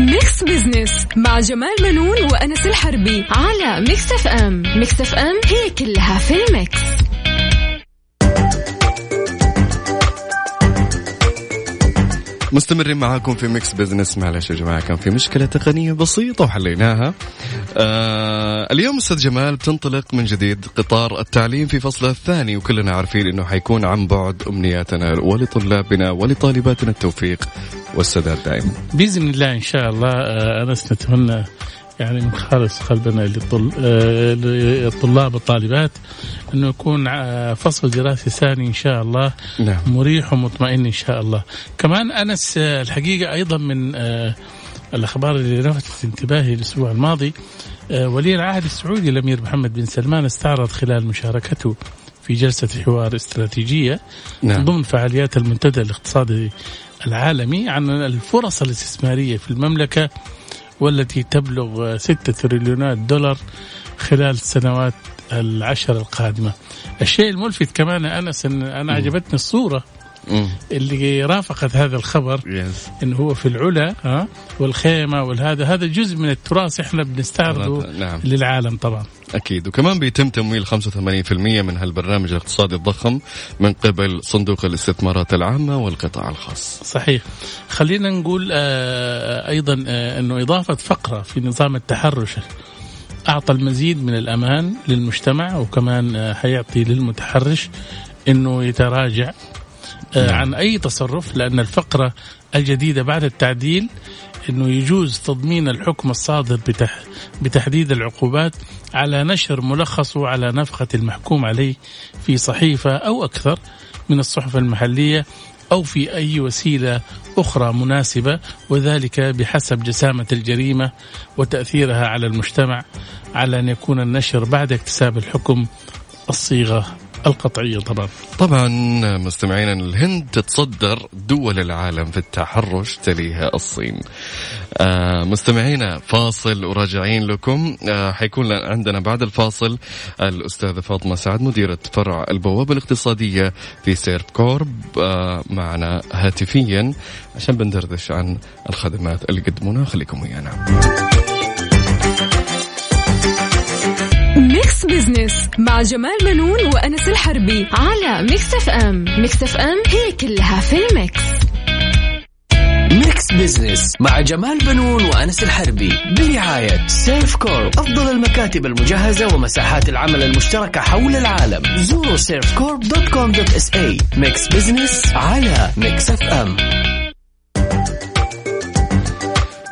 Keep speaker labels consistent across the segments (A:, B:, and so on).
A: Mix Business مع جمال بنون وأنس الحربي على Mix FM Mix FM هي كلها في ال Mix.
B: مستمرين معاكم في Mix Business معلش يا جماعة كان في مشكلة تقنية بسيطة وحليناها. آه اليوم أستاذ جمال بتنطلق من جديد قطار التعليم في فصله الثاني وكلنا عارفين أنه حيكون عن بعد أمنياتنا ولطلابنا ولطالباتنا التوفيق. والسداد دائما.
C: بإذن الله إن شاء الله آه، انس نتمنى يعني من خالص قلبنا آه، للطلاب والطالبات انه يكون آه، فصل دراسي ثاني إن شاء الله.
B: نعم.
C: مريح ومطمئن إن شاء الله. كمان أنس الحقيقة أيضا من الأخبار اللي لفتت انتباهي الأسبوع الماضي ولي العهد السعودي الأمير محمد بن سلمان استعرض خلال مشاركته في جلسة حوار استراتيجية
B: نعم.
C: ضمن فعاليات المنتدى الاقتصادي العالمي عن الفرص الاستثمارية في المملكة والتي تبلغ 6 تريليونات دولار خلال السنوات العشر القادمة الشيء الملفت كمان أنس أن أنا عجبتني الصورة. اللي رافقت هذا الخبر
B: يس
C: انه هو في العلا ها والخيمة والهذا هذا جزء من التراث إحنا بنستعرضه
B: نعم.
C: للعالم طبعا.
B: أكيد. وكمان بيتم تمويل 85% من هالبرنامج الاقتصادي الضخم من قبل صندوق الاستثمارات العامة والقطاع الخاص.
C: صحيح. خلينا نقول آه، أيضا آه، إنه إضافة فقرة في نظام التحرش أعطى المزيد من الأمان للمجتمع وكمان آه، حيعطي للمتحرش إنه يتراجع آه،
B: نعم.
C: عن أي تصرف لأن الفقرة الجديدة بعد التعديل إنه يجوز تضمين الحكم الصادر بتح بتحديد العقوبات على نشر ملخصه على نفقه المحكوم عليه في صحيفة أو أكثر من الصحف المحلية أو في أي وسيلة أخرى مناسبة وذلك بحسب جسامة الجريمة وتأثيرها على المجتمع على أن يكون النشر بعد اكتساب الحكم الصيغة القطعية طبعا.
B: طبعا مستمعينا الهند تتصدر دول العالم في التحرش تليها الصين. آه مستمعينا فاصل وراجعين لكم. آه حيكون عندنا بعد الفاصل الأستاذة فاطمة سعد مديرة فرع البوابة الاقتصادية في Servcorp. آه معنا هاتفيا عشان بندردش عن الخدمات اللي قدمونا. خليكم ويانا.
A: Mix Business مع جمال بنون وأنس الحربي على Mix FM. Mix FM هي كلها في ال
D: Mix. Mix Business مع جمال بنون وأنس الحربي برعاية Servcorp. أفضل المكاتب المجهزة ومساحات العمل المشتركة حول العالم. زوروا Servcorp dot com dot SA. Mix Business على Mix FM.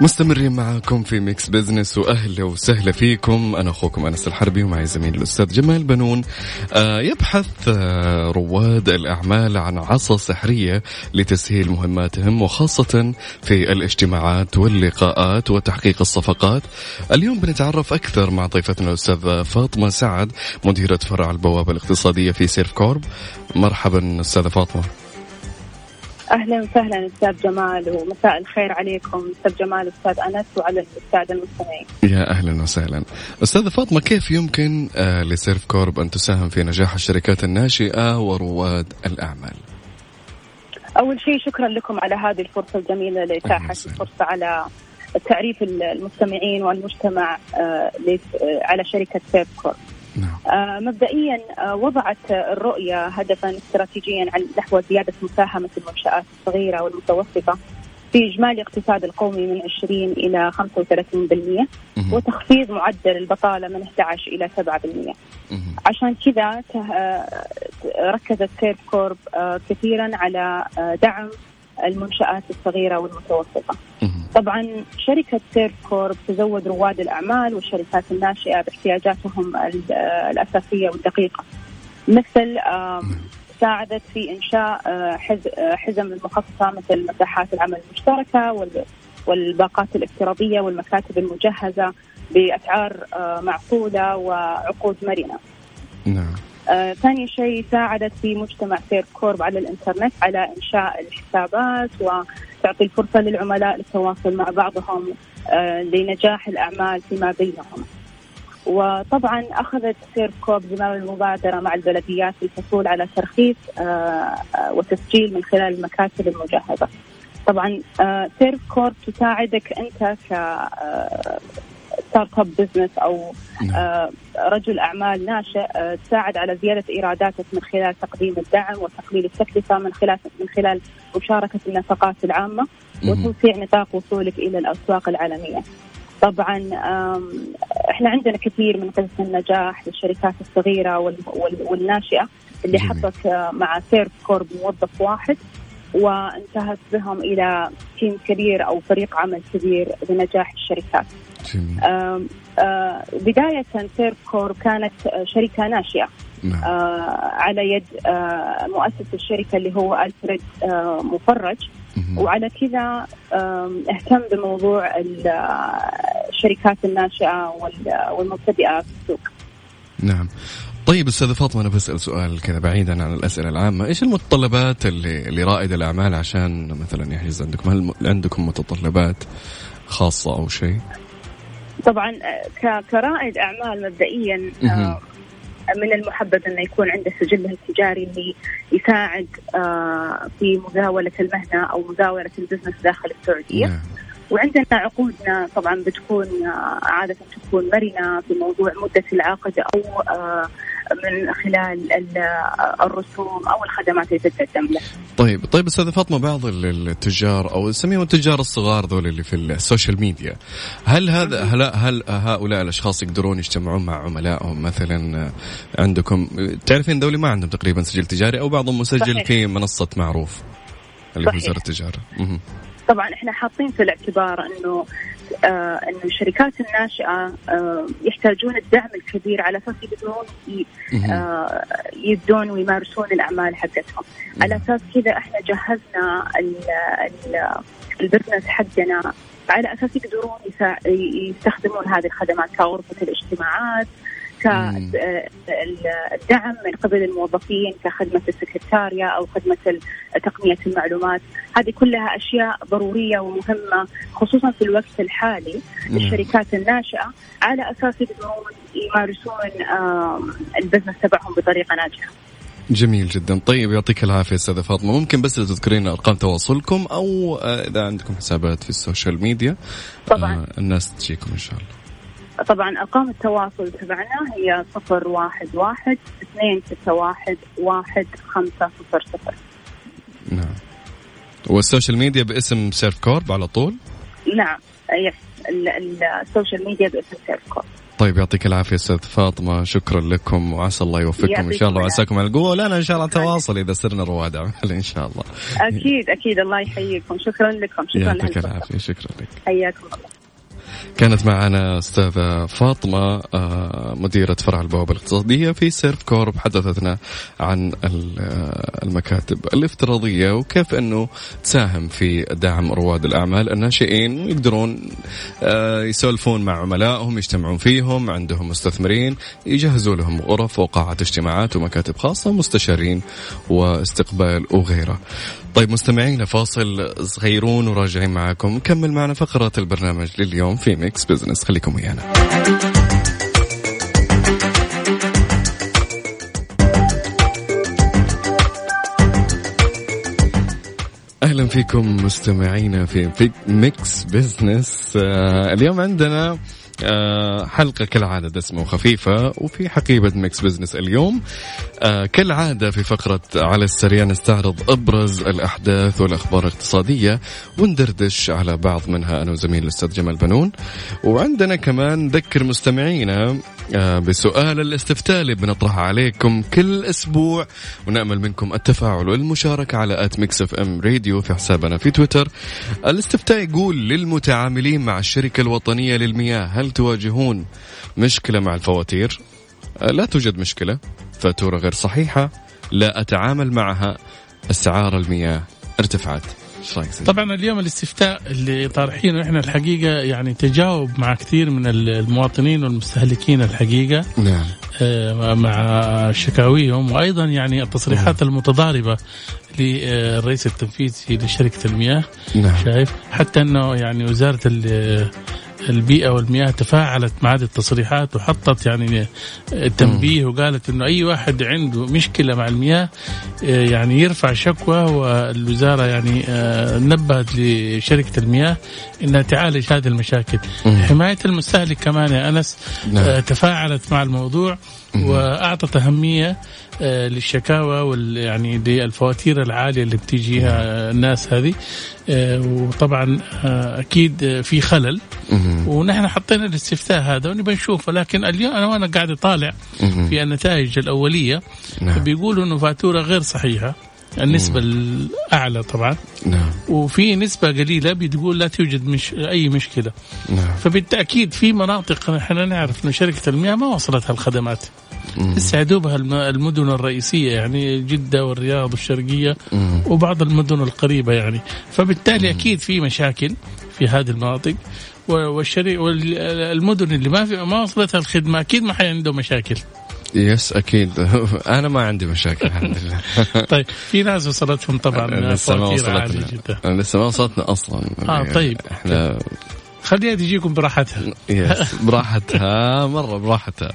B: مستمرين معاكم في Mix Business وأهلا وسهلا فيكم. أنا أخوكم أنس الحربي ومعي زميل الأستاذ جمال بنون. آه يبحث آه رواد الأعمال عن عصا سحرية لتسهيل مهماتهم وخاصة في الاجتماعات واللقاءات وتحقيق الصفقات. اليوم بنتعرف أكثر مع ضيفتنا الاستاذ فاطمة سعد مديرة فرع البوابة الاقتصادية في Servcorp. مرحبا أستاذة فاطمة.
E: أهلا وسهلا أستاذ جمال ومساء الخير عليكم أستاذ جمال أستاذ أنس وعلى الساده المستمعين.
B: يا أهلا وسهلا. أستاذة فاطمة كيف يمكن آه ل Servcorp أن تساهم في نجاح الشركات الناشئة ورواد الأعمال؟
E: أول شيء شكرا لكم على هذه الفرصة الجميلة
B: لإتاحة.
E: الفرصة على تعريف المستمعين والمجتمع آه، آه، على شركة سيرف كورب.
B: نعم.
E: آه، مبدئيا آه، وضعت الرؤية هدفا استراتيجيا عن نحو زيادة مساهمة المنشآت الصغيرة والمتوسطة في إجمالي الاقتصاد القومي من 20 إلى 35%
B: مهم.
E: وتخفيض معدل البطالة من 11 إلى 7%.
B: مهم.
E: عشان كذا آه، ركزت Servcorp كثيرا على دعم المنشآت الصغيرة والمتوسطة. طبعا شركة Servcorp تزود رواد الأعمال والشركات الناشئة باحتياجاتهم ال- الأساسية والدقيقة مثل ساعدت في إنشاء آه، آه، حزم المخصصة مثل مساحات العمل المشتركة وال- والباقات الافتراضية والمكاتب المجهزة بأسعار آه، معقولة وعقود مرنة
B: نعم.
E: آه، ثاني شيء ساعدت في مجتمع Servcorp على الإنترنت على إنشاء الحسابات وتعطي الفرصة للعملاء للتواصل مع بعضهم آه، لنجاح الأعمال فيما بينهم. وطبعا أخذت Servcorp زمام المبادرة مع البلديات للحصول على ترخيص آه، وتسجيل من خلال المكاتب المجهزه. طبعا Servcorp تساعدك أنت ك startup business أو
B: نعم.
E: آه، رجل أعمال ناشئ آه، تساعد على زيادة ايراداتك من خلال تقديم الدعم وتقليل التكلفة من خلال من خلال مشاركة النفقات
B: العامة.
E: وتوسيع نطاق وصولك إلى الأسواق العالمية. طبعا إحنا عندنا كثير من قصص النجاح للشركات الصغيرة وال- وال- والناشئة اللي. حطت آه، مع Servcorp موظف واحد وانتهت بهم إلى تيم كبير أو فريق عمل كبير لنجاح الشركات. بداية Servcorp كانت شركة ناشئة.
B: نعم.
E: على يد مؤسس الشركة اللي هو ألفريد مفرج. وعلى كذا اهتم بموضوع ال- الشركات الناشئة وال- والمبتدئة في السوق.
B: نعم. طيب أستاذة فاطمة أنا بسأل سؤال كذا بعيدا عن الأسئلة العامة، إيش المتطلبات اللي لرائد الأعمال عشان مثلا يحجز عندكم؟ هل عندكم متطلبات خاصة أو شيء؟
E: طبعا آه، كرائد أعمال مبدئيا. آه، من المحبذ انه يكون عنده سجله التجاري اللي يساعد آه، في مزاولة المهنة أو مزاولة البزنس داخل السعودية
B: نعم
E: وعندنا عقودنا طبعا بتكون عادة تكون مرنة في موضوع مدة العقد أو آه، من خلال ال- الرسوم أو الخدمات اللي تتقدم له.
B: طيب طيب أستاذة فاطمة بعض ال- التجار أو نسميهم التجار الصغار ذول اللي في ال social media هل هذا هل, هل هؤلاء الأشخاص يقدرون يجتمعون مع عملائهم مثلا عندكم تعرفين ذولي ما عندهم تقريبا سجل تجاري أو بعضهم مسجل
E: صحيح.
B: في منصة معروف اللي. وزارة التجارة مهم.
E: طبعا إحنا حاطين في الاعتبار إنه إنه الشركات الناشئة آه يحتاجون الدعم الكبير على أساس يقدرون. آه يبدون ويمارسون الأعمال حقتهم على أساس كذا إحنا جهزنا ال- ال- البزنس حقنا على أساس يقدرون يستخدمون هذه الخدمات كغرفة الاجتماعات. كالدعم من قبل الموظفين كخدمة السكرتاريا أو خدمة ال- تقنية المعلومات. هذه كلها أشياء ضرورية ومهمة خصوصا في الوقت الحالي. للشركات الناشئة على أساس يقدرون يمارسون ال business تبعهم بطريقة ناجحة.
B: جميل جدا. طيب يعطيك العافية أستاذة فاطمة. ممكن بس تذكرين أرقام تواصلكم أو آه، إذا عندكم حسابات في ال social media
E: طبعا.
B: آه، الناس تجيكم إن شاء الله.
E: طبعا أرقام التواصل تبعنا هي صفر واحد واحد اثنين ستة واحد واحد خمسة صفر صفر.
B: نعم. وال social media باسم Servcorp على طول؟
E: نعم. yes ال- ال- ال social media باسم Servcorp
B: طيب يعطيك العافية أستاذ فاطمة. شكرا لكم وعسى الله يوفقكم إن شاء الله. وعساكم. على القوة لنا إن شاء الله تواصل إذا صرنا رواد أعمال إن شاء الله.
E: أكيد أكيد. الله يحييكم. شكرا لكم. شكرا
B: يعطيك. العافية. شكرا لك.
E: حياكم الله.
B: كانت معنا أستاذة فاطمة آه، مديرة فرع البوابة الاقتصادية في Servcorp حدثتنا عن آه، المكاتب الافتراضية وكيف أنه تساهم في دعم رواد الأعمال الناشئين يقدرون آه، يسولفون مع عملائهم يجتمعون فيهم عندهم مستثمرين يجهزوا لهم غرف وقاعات اجتماعات ومكاتب خاصة مستشارين واستقبال وغيره. طيب مستمعين فاصل صغيرون وراجعين معكم نكمل معنا فقرة البرنامج لليوم في Mix Business خليكم ويانا. أهلا فيكم مستمعينا في Mix Business آه اليوم عندنا حلقة كالعادة دسمة وخفيفة وفي حقيبة Mix Business اليوم. آه كالعادة في فقرة على السريع نستعرض أبرز الأحداث والأخبار الاقتصادية وندردش على بعض منها أنا وزميل الأستاذ جمال بنون. وعندنا كمان نذكر مستمعينا آه بسؤال الاستفتاء اللي بنطرحه عليكم كل أسبوع ونأمل منكم التفاعل والمشاركة على at Mix FM Radio في حسابنا في تويتر الاستفتاء يقول للمتعاملين مع الشركة الوطنية للمياه هل تواجهون مشكلة مع الفواتير؟ آه، لا توجد مشكلة فاتورة غير صحيحة لا أتعامل معها أسعار المياه ارتفعت إيش رأيك سيدي؟
C: طبعا اليوم الاستفتاء اللي طارحينه إحنا الحقيقة يعني تجاوب مع كثير من المواطنين والمستهلكين الحقيقة
B: نعم.
C: آه، مع شكاويهم وأيضا يعني التصريحات المتضاربة للرئيس التنفيذي لشركة المياه
B: نعم.
C: شايف؟ حتى إنه يعني وزارة ال- البيئة والمياه تفاعلت مع هذه التصريحات وحطت يعني تنبيه وقالت إنه أي واحد عنده مشكلة مع المياه يعني يرفع شكوى والوزارة يعني نبهت لشركة المياه إنها تعالج هذه المشاكل. حماية المستهلك كمان يا أنس نعم. تفاعلت مع الموضوع. وأعطت أهمية آه، للشكاوى وال يعني للفواتير العالية اللي بتجيها الناس هذه. آه، وطبعا آه، أكيد في خلل. ونحن حطينا الاستفتاء هذا ونبي نشوفه. لكن اليوم أنا وأنا قاعد أطالع في النتائج الأولية. نعم. بيقولوا إنه فاتورة غير صحيحة. النسبة الأعلى طبعا نعم. وفي نسبة قليلة بتقول لا توجد مش أي مشكلة نعم. فبالتأكيد في مناطق إحنا نعرف أن شركة المياه ما وصلتها الخدمات لسه دوبها المدن الرئيسية يعني جدة والرياض والشرقية مم. وبعض المدن القريبة يعني فبالتالي مم. أكيد في مشاكل في هذه المناطق والشري والمدن اللي ما في ما وصلتها الخدمة أكيد ما حي عنده مشاكل
B: يس أكيد. أنا ما عندي مشاكل الحمد لله.
C: طيب في ناس وصلتهم طبعا
B: لسه ما وصلتنا لسه ما وصلتنا أصلا.
C: آه طيب. إحنا خليها تجيكم براحتها.
B: يس براحتها مرة براحتها.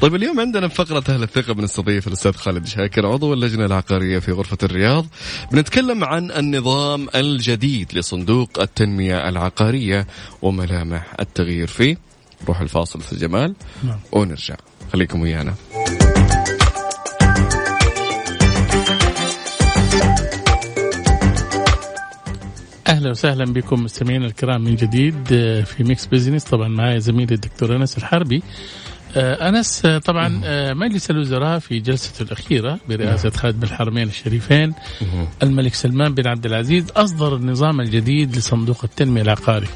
B: طيب اليوم عندنا في فقرة أهل الثقة بنستضيف الأستاذ خالد شاكر عضو اللجنة العقارية في غرفة الرياض. بنتكلم عن النظام الجديد لصندوق التنمية العقارية وملامح التغيير فيه. روح الفاصل في جمال نعم. ونرجع. خليكم ويانا.
C: أهلا وسهلا بكم مستمعينا الكرام من جديد آه، في Mix Business طبعا معي زميلي الدكتور أنس الحربي. آه، أنس آه، طبعا مجلس الوزراء في جلسته الأخيرة برئاسة خادم الحرمين الشريفين الملك سلمان بن عبد العزيز أصدر النظام الجديد لصندوق التنمية العقاري.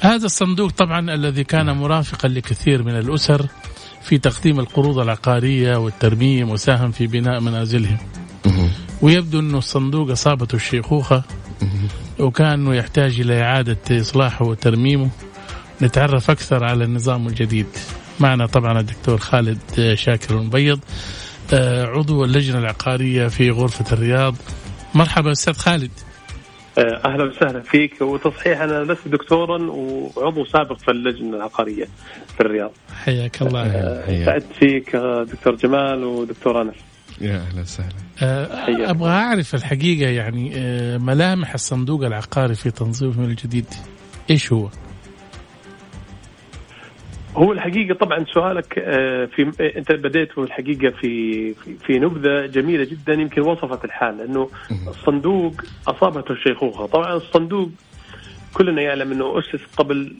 C: هذا الصندوق طبعا الذي كان مرافقا لكثير من الأسر. في تقديم القروض العقارية والترميم وساهم في بناء منازلهم. ويبدو انه الصندوق اصابته الشيخوخة. وكان يحتاج إلى إعادة إصلاحه وترميمه. نتعرف أكثر على النظام الجديد. معنا طبعا الدكتور خالد شاكر المبيض آه، عضو اللجنة العقارية في غرفة الرياض. مرحبا أستاذ خالد.
F: أهلا وسهلا فيك. وتصحيح أنا لست دكتورا وعضو سابق في اللجنة العقارية في الرياض.
C: حياك الله.
F: آه، سعدت فيك دكتور جمال ودكتور أنس.
B: يا أهلا وسهلا.
C: أه أبغى أعرف الحقيقة يعني ملامح الصندوق العقاري في تنظيمه الجديد إيش هو؟
F: هو الحقيقة طبعا سؤالك أه في أنت بديت الحقيقة في في نبذة جميلة جدا يمكن وصفت الحال انه الصندوق أصابته الشيخوخه، طبعا الصندوق كلنا يعلم أنه أسس قبل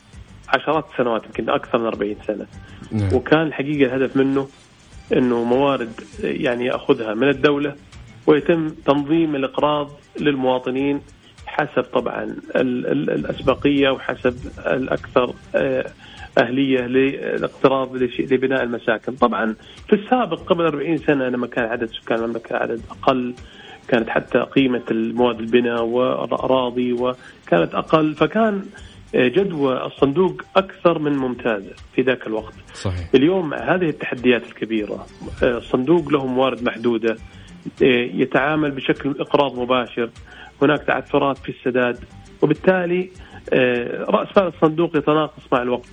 F: عشرات السنوات يمكن أكثر من 40 سنة. نعم. وكان الحقيقة الهدف منه أنه موارد يعني ياخذها من الدولة ويتم تنظيم الإقراض للمواطنين حسب طبعا الأسبقية وحسب الأكثر آه، أهلية للاقتراض لبناء المساكن، طبعا في السابق قبل 40 سنة لما كان عدد سكان المملكة عدد أقل كانت حتى قيمة المواد البناء والأراضي وكانت أقل فكان جدوى الصندوق أكثر من ممتازه في ذاك الوقت. صحيح. اليوم هذه التحديات الكبيرة الصندوق له موارد محدودة يتعامل بشكل إقراض مباشر، هناك تعثرات في السداد وبالتالي رأس مال الصندوق يتناقص مع الوقت.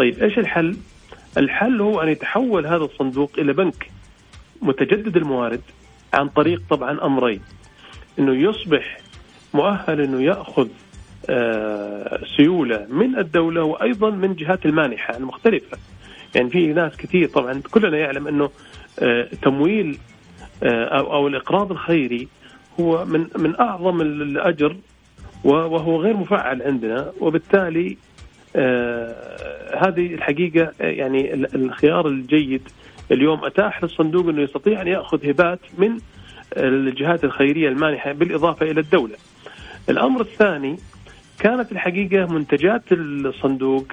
F: طيب إيش الحل؟ الحل هو أن يتحول هذا الصندوق إلى بنك متجدد الموارد عن طريق طبعا أمرين إنه يصبح مؤهل إنه يأخذ آه، سيولة من الدولة وأيضا من جهات المانحة المختلفة. يعني في ناس كثير طبعا كلنا يعلم إنه آه، تمويل آه، أو أو الإقراض الخيري هو من من أعظم الأجر وهو غير مفعل عندنا وبالتالي هذه الحقيقة يعني الخيار الجيد اليوم أتاح للصندوق إنه يستطيع أن يأخذ هبات من الجهات الخيرية المانحة بالإضافة إلى الدولة. الأمر الثاني كانت الحقيقة منتجات الصندوق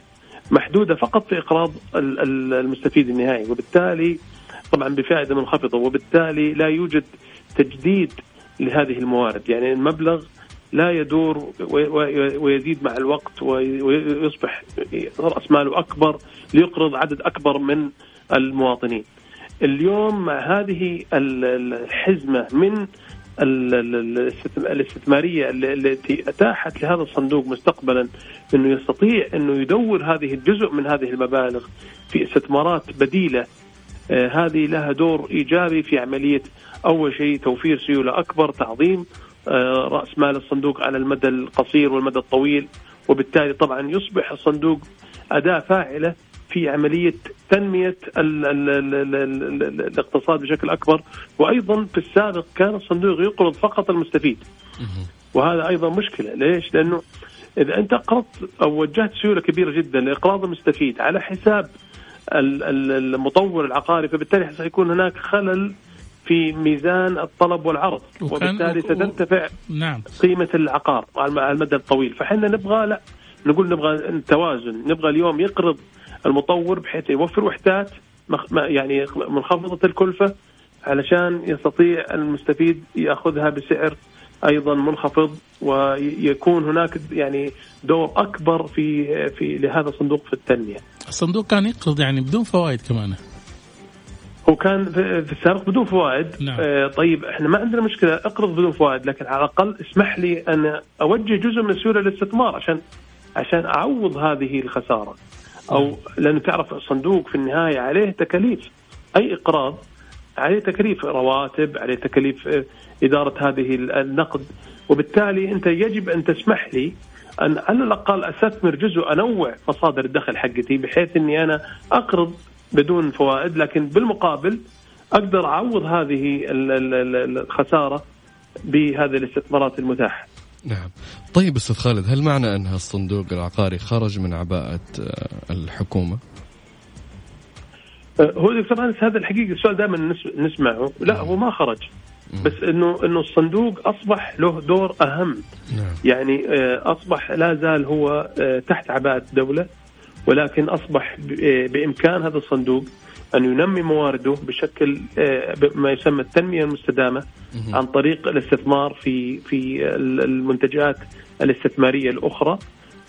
F: محدودة فقط في إقراض المستفيد النهائي وبالتالي طبعا بفائدة منخفضة وبالتالي لا يوجد تجديد لهذه الموارد يعني المبلغ لا يدور ويزيد مع الوقت ويصبح رأس ماله أكبر ليقرض عدد أكبر من المواطنين. اليوم مع هذه الحزمة من الاستثمارية التي أتاحت لهذا الصندوق مستقبلا إنه يستطيع إنه يدور هذه الجزء من هذه المبالغ في استثمارات بديلة آه، هذه لها دور إيجابي في عملية أول شيء توفير سيولة أكبر تعظيم رأس مال الصندوق على المدى القصير والمدى الطويل وبالتالي طبعا يصبح الصندوق أداة فاعلة في عملية تنمية ال ال ال ال ال ال الاقتصاد بشكل أكبر. وأيضا في السابق كان الصندوق يقرض فقط المستفيد. وهذا أيضا مشكلة. ليش؟ لأنه إذا أنت اقرضت أو وجهت سيولة كبيرة جدا لإقراض المستفيد على حساب المطور العقاري فبالتالي سيكون هناك خلل في ميزان الطلب والعرض وبالتالي سترتفع نعم. قيمة العقار على المدى الطويل فحنا نبغى لا نقول نبغى توازن نبغى اليوم يقرض المطور بحيث يوفر وحدات يعني منخفضة الكلفة علشان يستطيع المستفيد يأخذها بسعر أيضا منخفض ويكون هناك يعني دور أكبر في في لهذا الصندوق في التنمية.
C: الصندوق كان يقرض يعني بدون فوائد كمان.
F: هو كان في السابق بدون فوائد نعم. آه طيب إحنا ما عندنا مشكلة اقرض بدون فوائد لكن على الأقل اسمح لي أن أوجه جزء من السيولة للاستثمار عشان عشان أعوض هذه الخسارة. أو لأنه تعرف الصندوق في النهاية عليه تكاليف أي إقراض عليه تكاليف رواتب عليه تكاليف آه، إدارة هذه النقد وبالتالي أنت يجب أن تسمح لي أن على الأقل أستثمر جزء أنوع مصادر الدخل حقتي بحيث إني أنا أقرض بدون فوائد لكن بالمقابل أقدر أعوض هذه الخسارة بهذه الاستثمارات المتاحة.
B: نعم طيب أستاذ خالد هل معنى أن الصندوق العقاري خرج من عباءة آه، الحكومة؟
F: آه، هو دكتور أنس هذا الحقيقة السؤال دائما نسمعه لا نعم. هو ما خرج بس انه إنه الصندوق أصبح له دور أهم نعم. يعني آه، أصبح لا زال هو تحت عباءة الدولة ولكن أصبح بإمكان هذا الصندوق أن ينمي موارده بشكل آه، ما يسمى التنمية المستدامة عن طريق الاستثمار في في المنتجات الاستثمارية الأخرى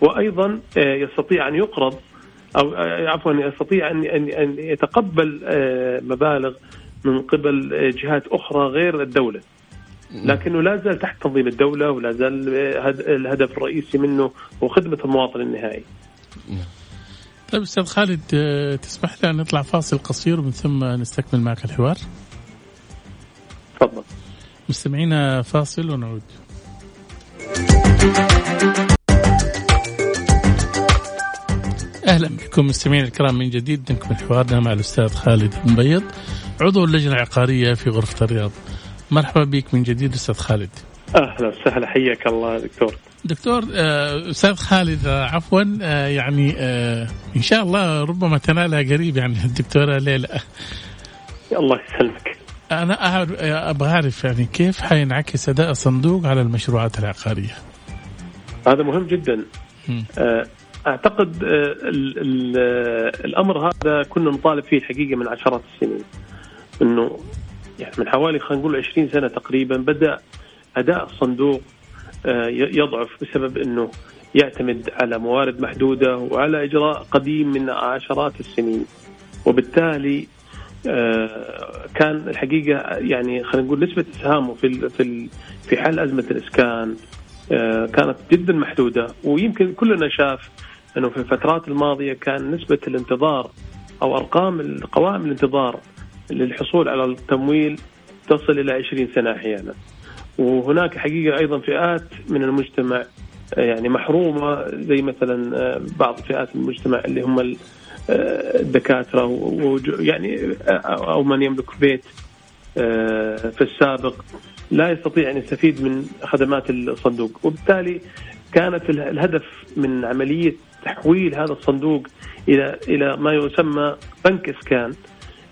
F: وأيضا آه، يستطيع أن يقرض أو آه، عفوا يستطيع أن أن يتقبل مبالغ من قبل جهات أخرى غير الدولة. لكنه لا زال تحت تنظيم الدولة ولا زال الهدف الرئيسي منه هو خدمة المواطن النهائي.
C: طيب أستاذ خالد آه، تسمح لي أن نطلع فاصل قصير ومن ثم نستكمل معك الحوار؟
F: تفضل
C: مستمعينا فاصل ونعود. أهلا بكم مستمعينا الكرام من جديد نكمل حوارنا مع الأستاذ خالد المبيض عضو اللجنة العقارية في غرفة الرياض. مرحبا بك من جديد أستاذ خالد.
F: أهلا وسهلا حياك الله دكتور.
C: دكتور آه، أستاذ خالد آه، عفوا آه، يعني إن شاء الله ربما تنالها قريب يعني الدكتورة ليلى.
F: الله يسلمك.
C: أنا أبغى أعرف يعني كيف حينعكس أداء الصندوق على المشروعات العقارية؟
F: هذا مهم جدا. أعتقد ال ال الأمر هذا كنا نطالب فيه الحقيقة من عشرات السنين. إنه يعني من حوالي خلينا نقول 20 سنة تقريبا بدأ أداء الصندوق يضعف بسبب إنه يعتمد على موارد محدودة وعلى إجراء قديم من عشرات السنين وبالتالي آه، كان الحقيقة يعني خلينا نقول نسبة إسهامه في في في حل أزمة الإسكان آه، كانت جدا محدودة ويمكن كلنا شاف إنه في الفترات الماضية كان نسبة الانتظار أو أرقام قوائم الانتظار للحصول على التمويل تصل إلى 20 سنة أحيانا. وهناك حقيقة أيضا فئات من المجتمع آه، يعني محرومة زي مثلا آه، بعض فئات المجتمع اللي هم آه، الدكاترة يعني أو من يملك بيت في السابق. لا يستطيع أن يستفيد من خدمات الصندوق. وبالتالي كانت الهدف من عملية تحويل هذا الصندوق إلى إلى ما يسمى بنك اسكان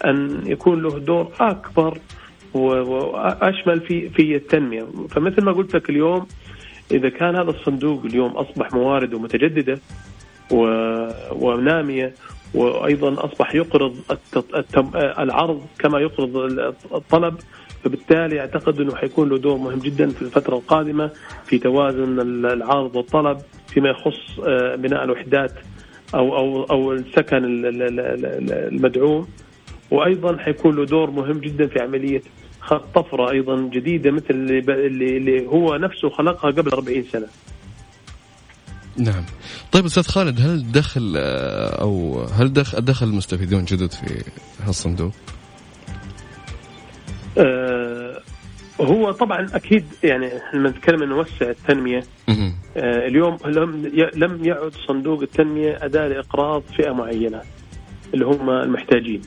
F: أن يكون له دور أكبر وأشمل في في التنمية. فمثل ما قلت لك اليوم إذا كان هذا الصندوق اليوم أصبح موارده متجدده ونامية وأيضا أصبح يقرض العرض كما يقرض الطلب فبالتالي أعتقد إنه حيكون له دور مهم جدا في الفترة القادمة في توازن العرض والطلب فيما يخص آه، بناء الوحدات أو أو أو السكن المدعوم. وأيضا حيكون له دور مهم جدا في عملية طفرة أيضا جديدة مثل اللي, ب... اللي هو نفسه خلقها قبل 40 سنة.
B: نعم طيب أستاذ خالد هل دخل آه، أو هل دخل دخل مستفيدون جدد في هالصندوق؟
F: آه هو طبعا أكيد يعني لما نتكلم انه نوسع
B: التنمية.
F: آه اليوم لم لم يعد صندوق التنمية أداة لإقراض فئة معينة اللي هم المحتاجين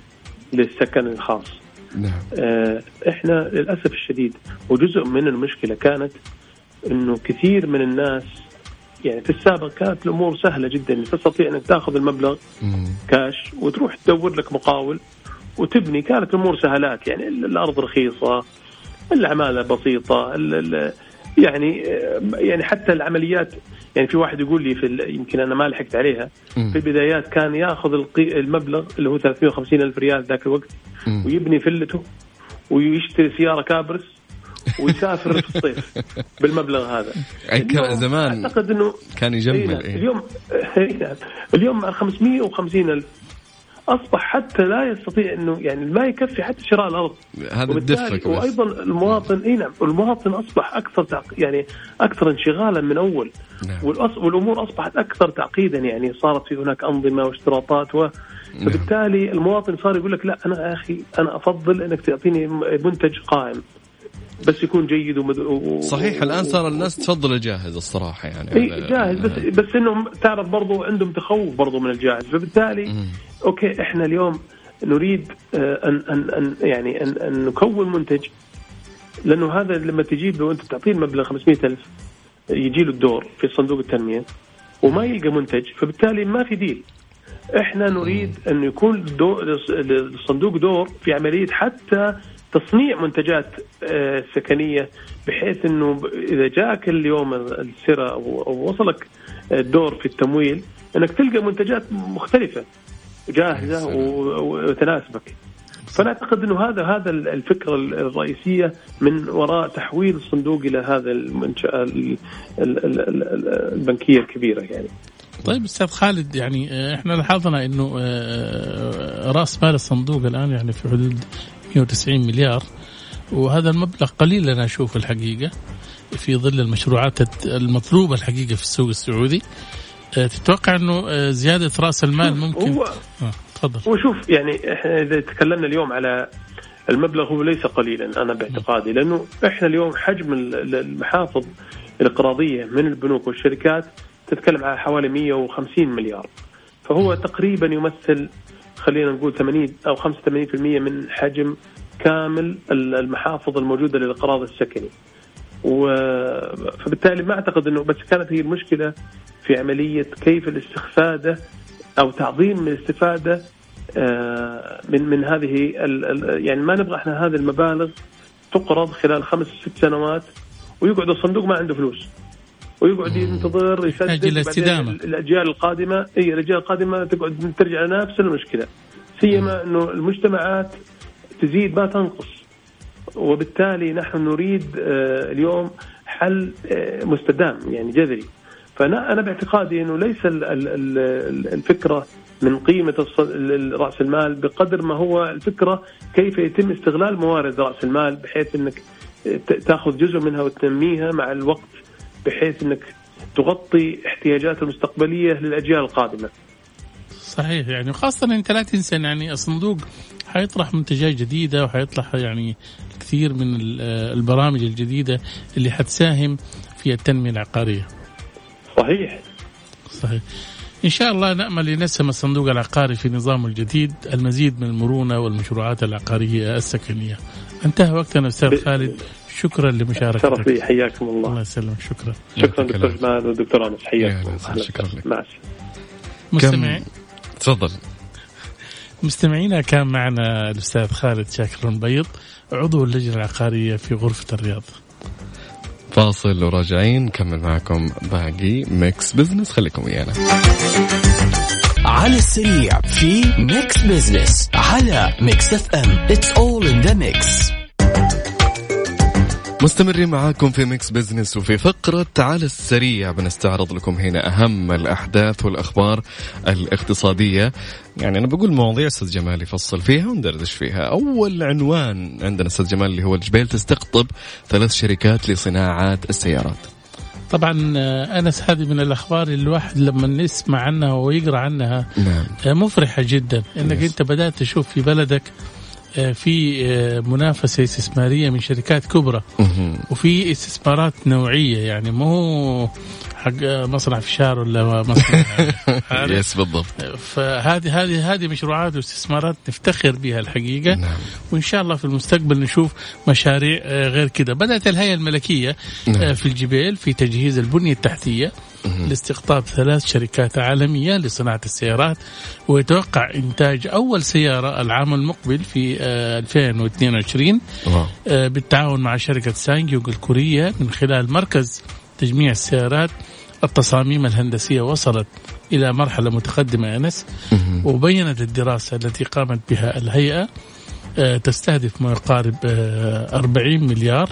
F: للسكن الخاص.
B: نعم
F: آه، إحنا للأسف الشديد وجزء من المشكلة كانت إنه كثير من الناس يعني في السابق كانت الأمور سهلة جدا تستطيع إنك تأخذ المبلغ
B: مم.
F: كاش وتروح تدور لك مقاول وتبني كانت الأمور سهلات يعني ال- الأرض رخيصة العمالة بسيطة ال ال يعني يعني حتى العمليات يعني في واحد يقول لي في يمكن أنا ما لحقت عليها. في البدايات كان ياخذ المبلغ اللي هو 350 ألف ريال ذاك الوقت. ويبني فلته ويشتري سيارة كابرس ويسافر في الصيف بالمبلغ هذا
B: كان
F: اليوم
B: زمان
F: أعتقد إنه
B: كان
F: إيه
B: يجمل
F: نعم.
B: إيه.
F: اليوم إيه. اليوم ال 550 ألف أصبح حتى لا يستطيع إنه يعني ما يكفي حتى شراء الأرض
B: هذا الدفك
F: وأيضا المواطن إي نعم المواطن أصبح أكثر تعق... يعني أكثر انشغالا من أول
B: نعم.
F: والأص... والأمور أصبحت أكثر تعقيدا يعني صارت في هناك أنظمة واشتراطات و...
B: نعم.
F: فبالتالي المواطن صار يقول لك لا أنا يا أخي أنا أفضل إنك تعطيني منتج قائم بس يكون جيد ومد... و...
B: صحيح الآن صار الناس تفضل الجاهز الصراحة يعني
F: جاهز بس بس إنهم تعرف برضو عندهم تخوف برضو من الجاهز فبالتالي
B: مم.
F: okay إحنا اليوم نريد آه، ان ان ان يعني ان, أن نكون منتج لأنه هذا لما تجيب له انت تعطيه المبلغ 500 ألف يجي له الدور في صندوق التنمية وما يلقى منتج فبالتالي ما في deal إحنا نريد أن يكون الدو- الصندوق دور في عملية حتى تصنيع منتجات آه، سكنية بحيث إنه إذا جاك اليوم السرة أو وصلك الدور في التمويل إنك تلقى منتجات
B: مختلفة.
F: جاهزة وتناسبك. فانا اعتقد إنه هذا هذا الفكرة الرئيسية من وراء تحويل الصندوق إلى هذا المنشاه ال- ال- ال- ال- البنكية الكبيرة يعني.
C: طيب أستاذ خالد يعني آه، إحنا لاحظنا إنه آه، رأس مال الصندوق الآن يعني في حدود 190 مليار وهذا المبلغ قليل أنا أشوف الحقيقة في ظل المشروعات المطلوبة الحقيقة في السوق السعودي. آه، تتوقع إنه آه، زيادة رأس المال ممكن
F: هو
C: آه، تفضل.
F: وشوف يعني إحنا إذا تكلمنا اليوم على المبلغ هو ليس قليلا أنا باعتقادي لأنه إحنا اليوم حجم ال- ال- المحافظ الاقراضيه من البنوك والشركات تتكلم على حوالي 150 مليار. فهو تقريبا يمثل خلينا نقول 80 أو 85% من حجم كامل ال- المحافظ الموجودة للاقراض السكني. و... فبالتالي ما أعتقد إنه بس كانت هي المشكلة في عملية كيف الاستفادة أو تعظيم الاستفادة آه، من من هذه يعني ما نبغى إحنا هذه المبالغ تقرض خلال خمس ست سنوات ويقعد الصندوق ما عنده فلوس. ويقعد ينتظر يسدد
C: استدامة.
F: الأجيال القادمة إي الأجيال القادمة تقعد ترجع لنفس المشكلة. سيما إنه المجتمعات تزيد ما تنقص. وبالتالي نحن نريد آه، اليوم حل آه، مستدام يعني جذري فأنا أنا باعتقادي إنه ليس ال- ال- ال- الفكرة من قيمة رأس المال بقدر ما هو الفكرة كيف يتم استغلال موارد رأس المال بحيث إنك ت- تأخذ جزء منها وتنميها مع الوقت بحيث إنك تغطي احتياجات المستقبلية للأجيال القادمة.
C: صحيح يعني خاصة انت لا تنسى يعني الصندوق حيطرح منتجات جديدة وحيطرح يعني الكثير من ال- البرامج الجديدة اللي حتساهم في التنمية العقارية.
F: صحيح.
C: صحيح. إن شاء الله نأمل ينسم الصندوق العقاري في نظامه الجديد المزيد من المرونة والمشروعات العقارية السكنية. انتهى وقتنا أستاذ خالد. شكرا
F: شرف
C: لمشاركتك.
F: لي حياكم الله.
C: الله يسلمك. شكرا.
F: شكرا دكتور. جمال ودكتور أنس.
B: يا
F: حياكم
B: أهلا شكرا. لك.
C: مستمعين.
B: تفضل.
C: مستمعينا كان معنا الأستاذ خالد شاكر بيض عضو اللجنة العقارية في غرفة الرياض.
B: فاصل وراجعين نكمل معكم باقي Mix Business خليكم ويانا.
D: على السريع في Mix Business على Mix FM. it's all in the mix
B: مستمرين معاكم في Mix Business وفي فقرة على السريع. بنستعرض لكم هنا أهم الأحداث والأخبار الاقتصادية. يعني أنا بقول مواضيع أستاذ جمال يفصل فيها وندردش فيها. أول عنوان عندنا أستاذ جمال اللي هو الجبيل تستقطب ثلاث شركات لصناعات السيارات.
C: طبعا آه، أنس هذه من الأخبار اللي الواحد لما يسمع عنها ويقرأ عنها
B: نعم.
C: آه، مفرحة جدا إنك
B: يس.
C: أنت بدأت تشوف في بلدك في آه، منافسة استثمارية من شركات كبرى. وفي استثمارات نوعية يعني مو حق مصنع فشار ولا مصنع؟
B: يس بالضبط
C: فهذه هذه هذه مشروعات واستثمارات نفتخر بها الحقيقة
B: نعم
C: وإن شاء الله في المستقبل نشوف مشاريع آه، غير كذا بدأت الهيئة الملكية
B: نعم.
C: آه، في الجبيل في تجهيز البنية التحتية لاستقطاب ثلاث شركات عالمية لصناعة السيارات ويتوقع إنتاج أول سيارة العام المقبل في آه، 2022
B: واو.
C: آه، بالتعاون مع شركة سانجيونغ الكوريه من خلال مركز تجميع السيارات التصاميم الهندسية وصلت متقدمة يا أنس
B: مهم.
C: وبينت الدراسة التي قامت بها الهيئة آه، تستهدف ما يقارب آه، 40 مليار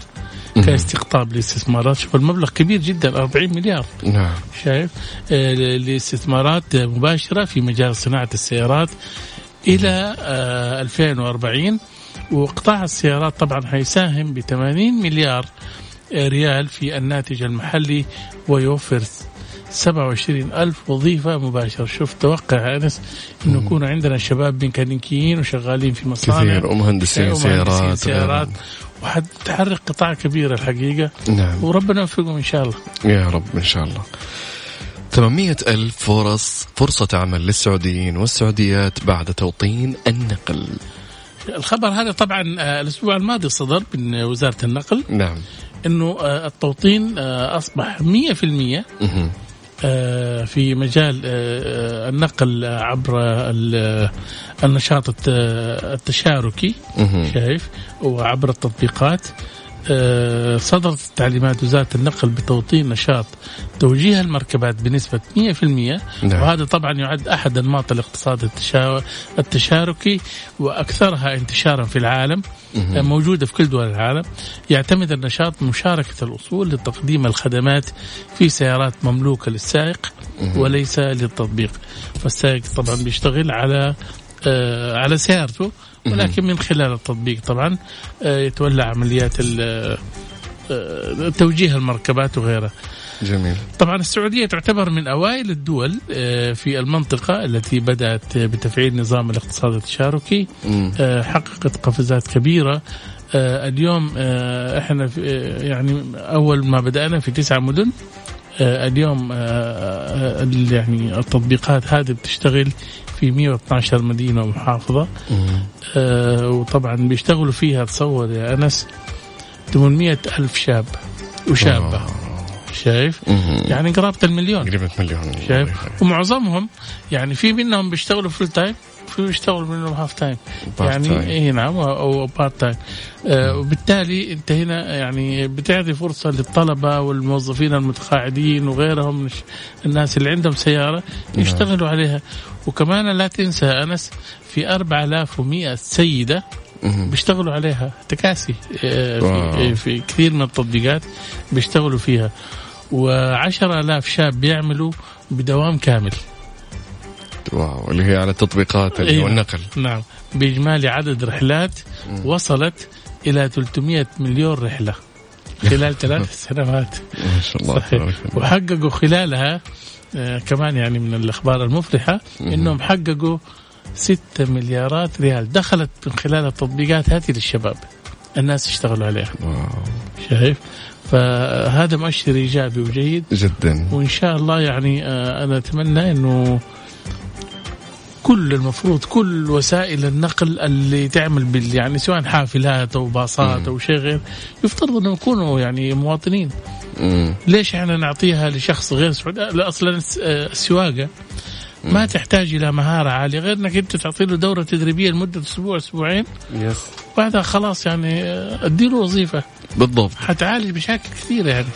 C: كاستقطاب لاستثمارات شوف المبلغ كبير جدا 40 مليار.
B: نعم.
C: شايف؟ آه، لاستثمارات مباشرة في مجال صناعة السيارات آه، 2040 وقطاع السيارات طبعا هيساهم ب 80 مليار آه، ريال في الناتج المحلي ويوفر 27 ألف وظيفة مباشرة. شوف توقع أنس أنه يكون عندنا شباب ميكانيكيين وشغالين في مصانع.
B: كثير ومهندسين سيارات
C: سيارات. وحتحرك قطاع كبير الحقيقة.
B: نعم.
C: وربنا يوفقهم إن شاء الله.
B: يا رب إن شاء الله. 800 ألف فرص فرصة عمل للسعوديين والسعوديات بعد توطين النقل.
C: الخبر هذا طبعا آه، الأسبوع الماضي صدر من وزارة النقل.
B: نعم.
C: إنه آه، التوطين آه، أصبح 100%
B: مهم.
C: آه، في مجال آه، آه، النقل عبر ال- النشاط الت- التشاركي. شايف وعبر التطبيقات آه، صدرت تعليمات وزارة النقل بتوطين نشاط توجيه المركبات بنسبة 100%
B: نعم.
C: وهذا طبعا يعد أحد أنماط الاقتصاد التشا- التشاركي وأكثرها انتشارا في العالم آه، موجودة في كل دول العالم. يعتمد النشاط مشاركة الأصول لتقديم الخدمات في سيارات مملوكة للسائق وليس للتطبيق. فالسائق طبعا بيشتغل على آه، على سيارته ولكن من خلال التطبيق طبعا آه، يتولى عمليات ال- آه، توجيه المركبات وغيرها.
B: جميل.
C: طبعا السعودية تعتبر من أوائل الدول آه، في المنطقة التي بدأت بتفعيل نظام الاقتصاد التشاركي. آه، حققت قفزات كبيرة. آه، اليوم آه، إحنا آه، يعني أول ما بدأنا في تسعة مدن. آه، اليوم آه، آه، يعني التطبيقات هذه بتشتغل في 112 مدينة ومحافظة
B: مم.
C: آه، وطبعا بيشتغلوا فيها تصور يا أنس 800 ألف شاب وشابة. شايف. يعني قرابة المليون.
B: قريبة مليون
C: شايف؟ ومعظمهم يعني في منهم بيشتغلوا full time في بيشتغلوا منهم half
B: time
C: يعني. اي نعم أو part time آه وبالتالي أنت هنا يعني بتعطي فرصة للطلبة والموظفين المتقاعدين وغيرهم الناس اللي عندهم سيارة يشتغلوا عليها. وكمان لا تنسى أنس في 4100
B: سيدة.
C: بيشتغلوا عليها. تكاسي آه، في,
B: wow.
C: في كثير من التطبيقات بيشتغلوا فيها. وعشرة آلاف شاب بيعملوا بدوام كامل.
B: واو اللي هي على التطبيقات
C: أيوة.
B: النقل
C: نعم. بإجمالي عدد رحلات وصلت إلى 300 مليون رحلة خلال ثلاث سنوات.
B: ما شاء الله
C: صحيح. وحققوا خلالها آه كمان يعني من الأخبار المفرحة إنهم حققوا 6 مليارات ريال. دخلت من خلال التطبيقات هذه للشباب. الناس اشتغلوا عليها.
B: واو.
C: شايف؟ فهذا مؤشر إيجابي وجيد.
B: جدا.
C: وإن شاء الله يعني آه، أنا أتمنى إنه كل المفروض كل وسائل النقل اللي تعمل بال يعني سواء حافلات أو باصات أو شيء غير يفترض انه يكونوا يعني مواطنين.
B: مم.
C: ليش إحنا نعطيها لشخص غير سعودي؟ لا أصلا الس- السواقة ما تحتاج إلى مهارة عالية غير إنك أنت تعطي له دورة تدريبية لمدة أسبوع أسبوعين.
B: yes.
C: بعدها خلاص يعني آه، اديله وظيفة.
B: بالضبط.
C: حتعالج مشاكل كثيرة يعني.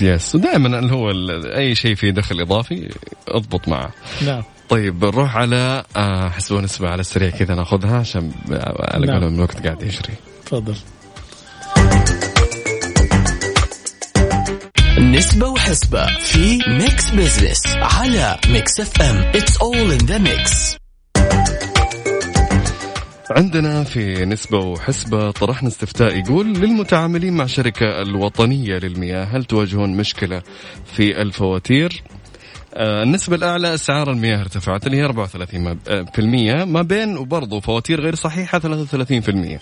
B: yes. ودائما اللي هو أي شيء فيه دخل إضافي اضبط معه.
C: نعم.
B: طيب نروح على آه، حسبة نسبة على السريع كذا ناخذها عشان على
C: نعم.
B: قولهم الوقت قاعد يجري
C: تفضل
D: نسبة وحسبة في Mix Business على Mix FM it's اول in the mix
B: عندنا في نسبة وحسبة طرحنا استفتاء يقول للمتعاملين مع شركة الوطنية للمياه هل تواجهون مشكلة في الفواتير؟ آه، النسبة الأعلى أسعار المياه ارتفعت اللي هي 34% ما بين وبرضه فواتير غير صحيحة 33%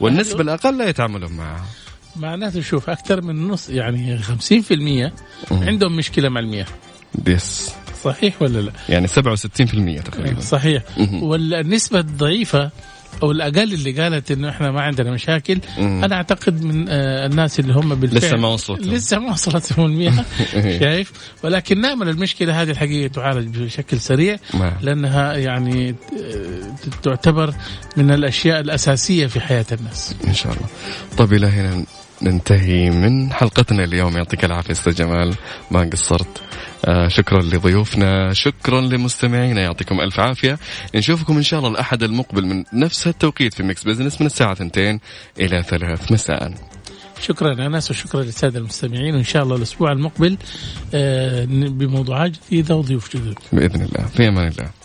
B: والنسبة الأقل لا يتعاملون معها.
C: معناته شوف أكثر من نص يعني 50% عندهم مشكلة مع المياه.
B: بس.
C: صحيح ولا لا؟
B: يعني 67% تقريبا.
C: صحيح. والنسبة الضعيفة أو الأقل اللي قالت إنه إحنا ما عندنا مشاكل
B: مم.
C: أنا أعتقد من آه، الناس اللي هم بالفعل
B: لسه ما وصلت
C: لسه ما وصلتهم المياه شايف؟ ولكن نامل المشكلة هذه الحقيقة تعالج بشكل سريع
B: نعم.
C: لأنها يعني آه، تعتبر من الأشياء الأساسية في حياة الناس.
B: إن شاء الله. طيب إلى هنا ننتهي من حلقتنا اليوم. يعطيك العافية أستاذ جمال. ما قصرت. آه شكرا لضيوفنا. شكرا لمستمعينا. يعطيكم ألف عافية. نشوفكم إن شاء الله الأحد المقبل من نفس التوقيت في ميكس بزنس من الساعة 2 إلى 3 مساء.
C: شكرا أنس وشكرا للسادة المستمعين. وإن شاء الله الأسبوع المقبل آه، بموضوعات جديدة وضيوف جدد
B: بإذن الله. في أمان الله.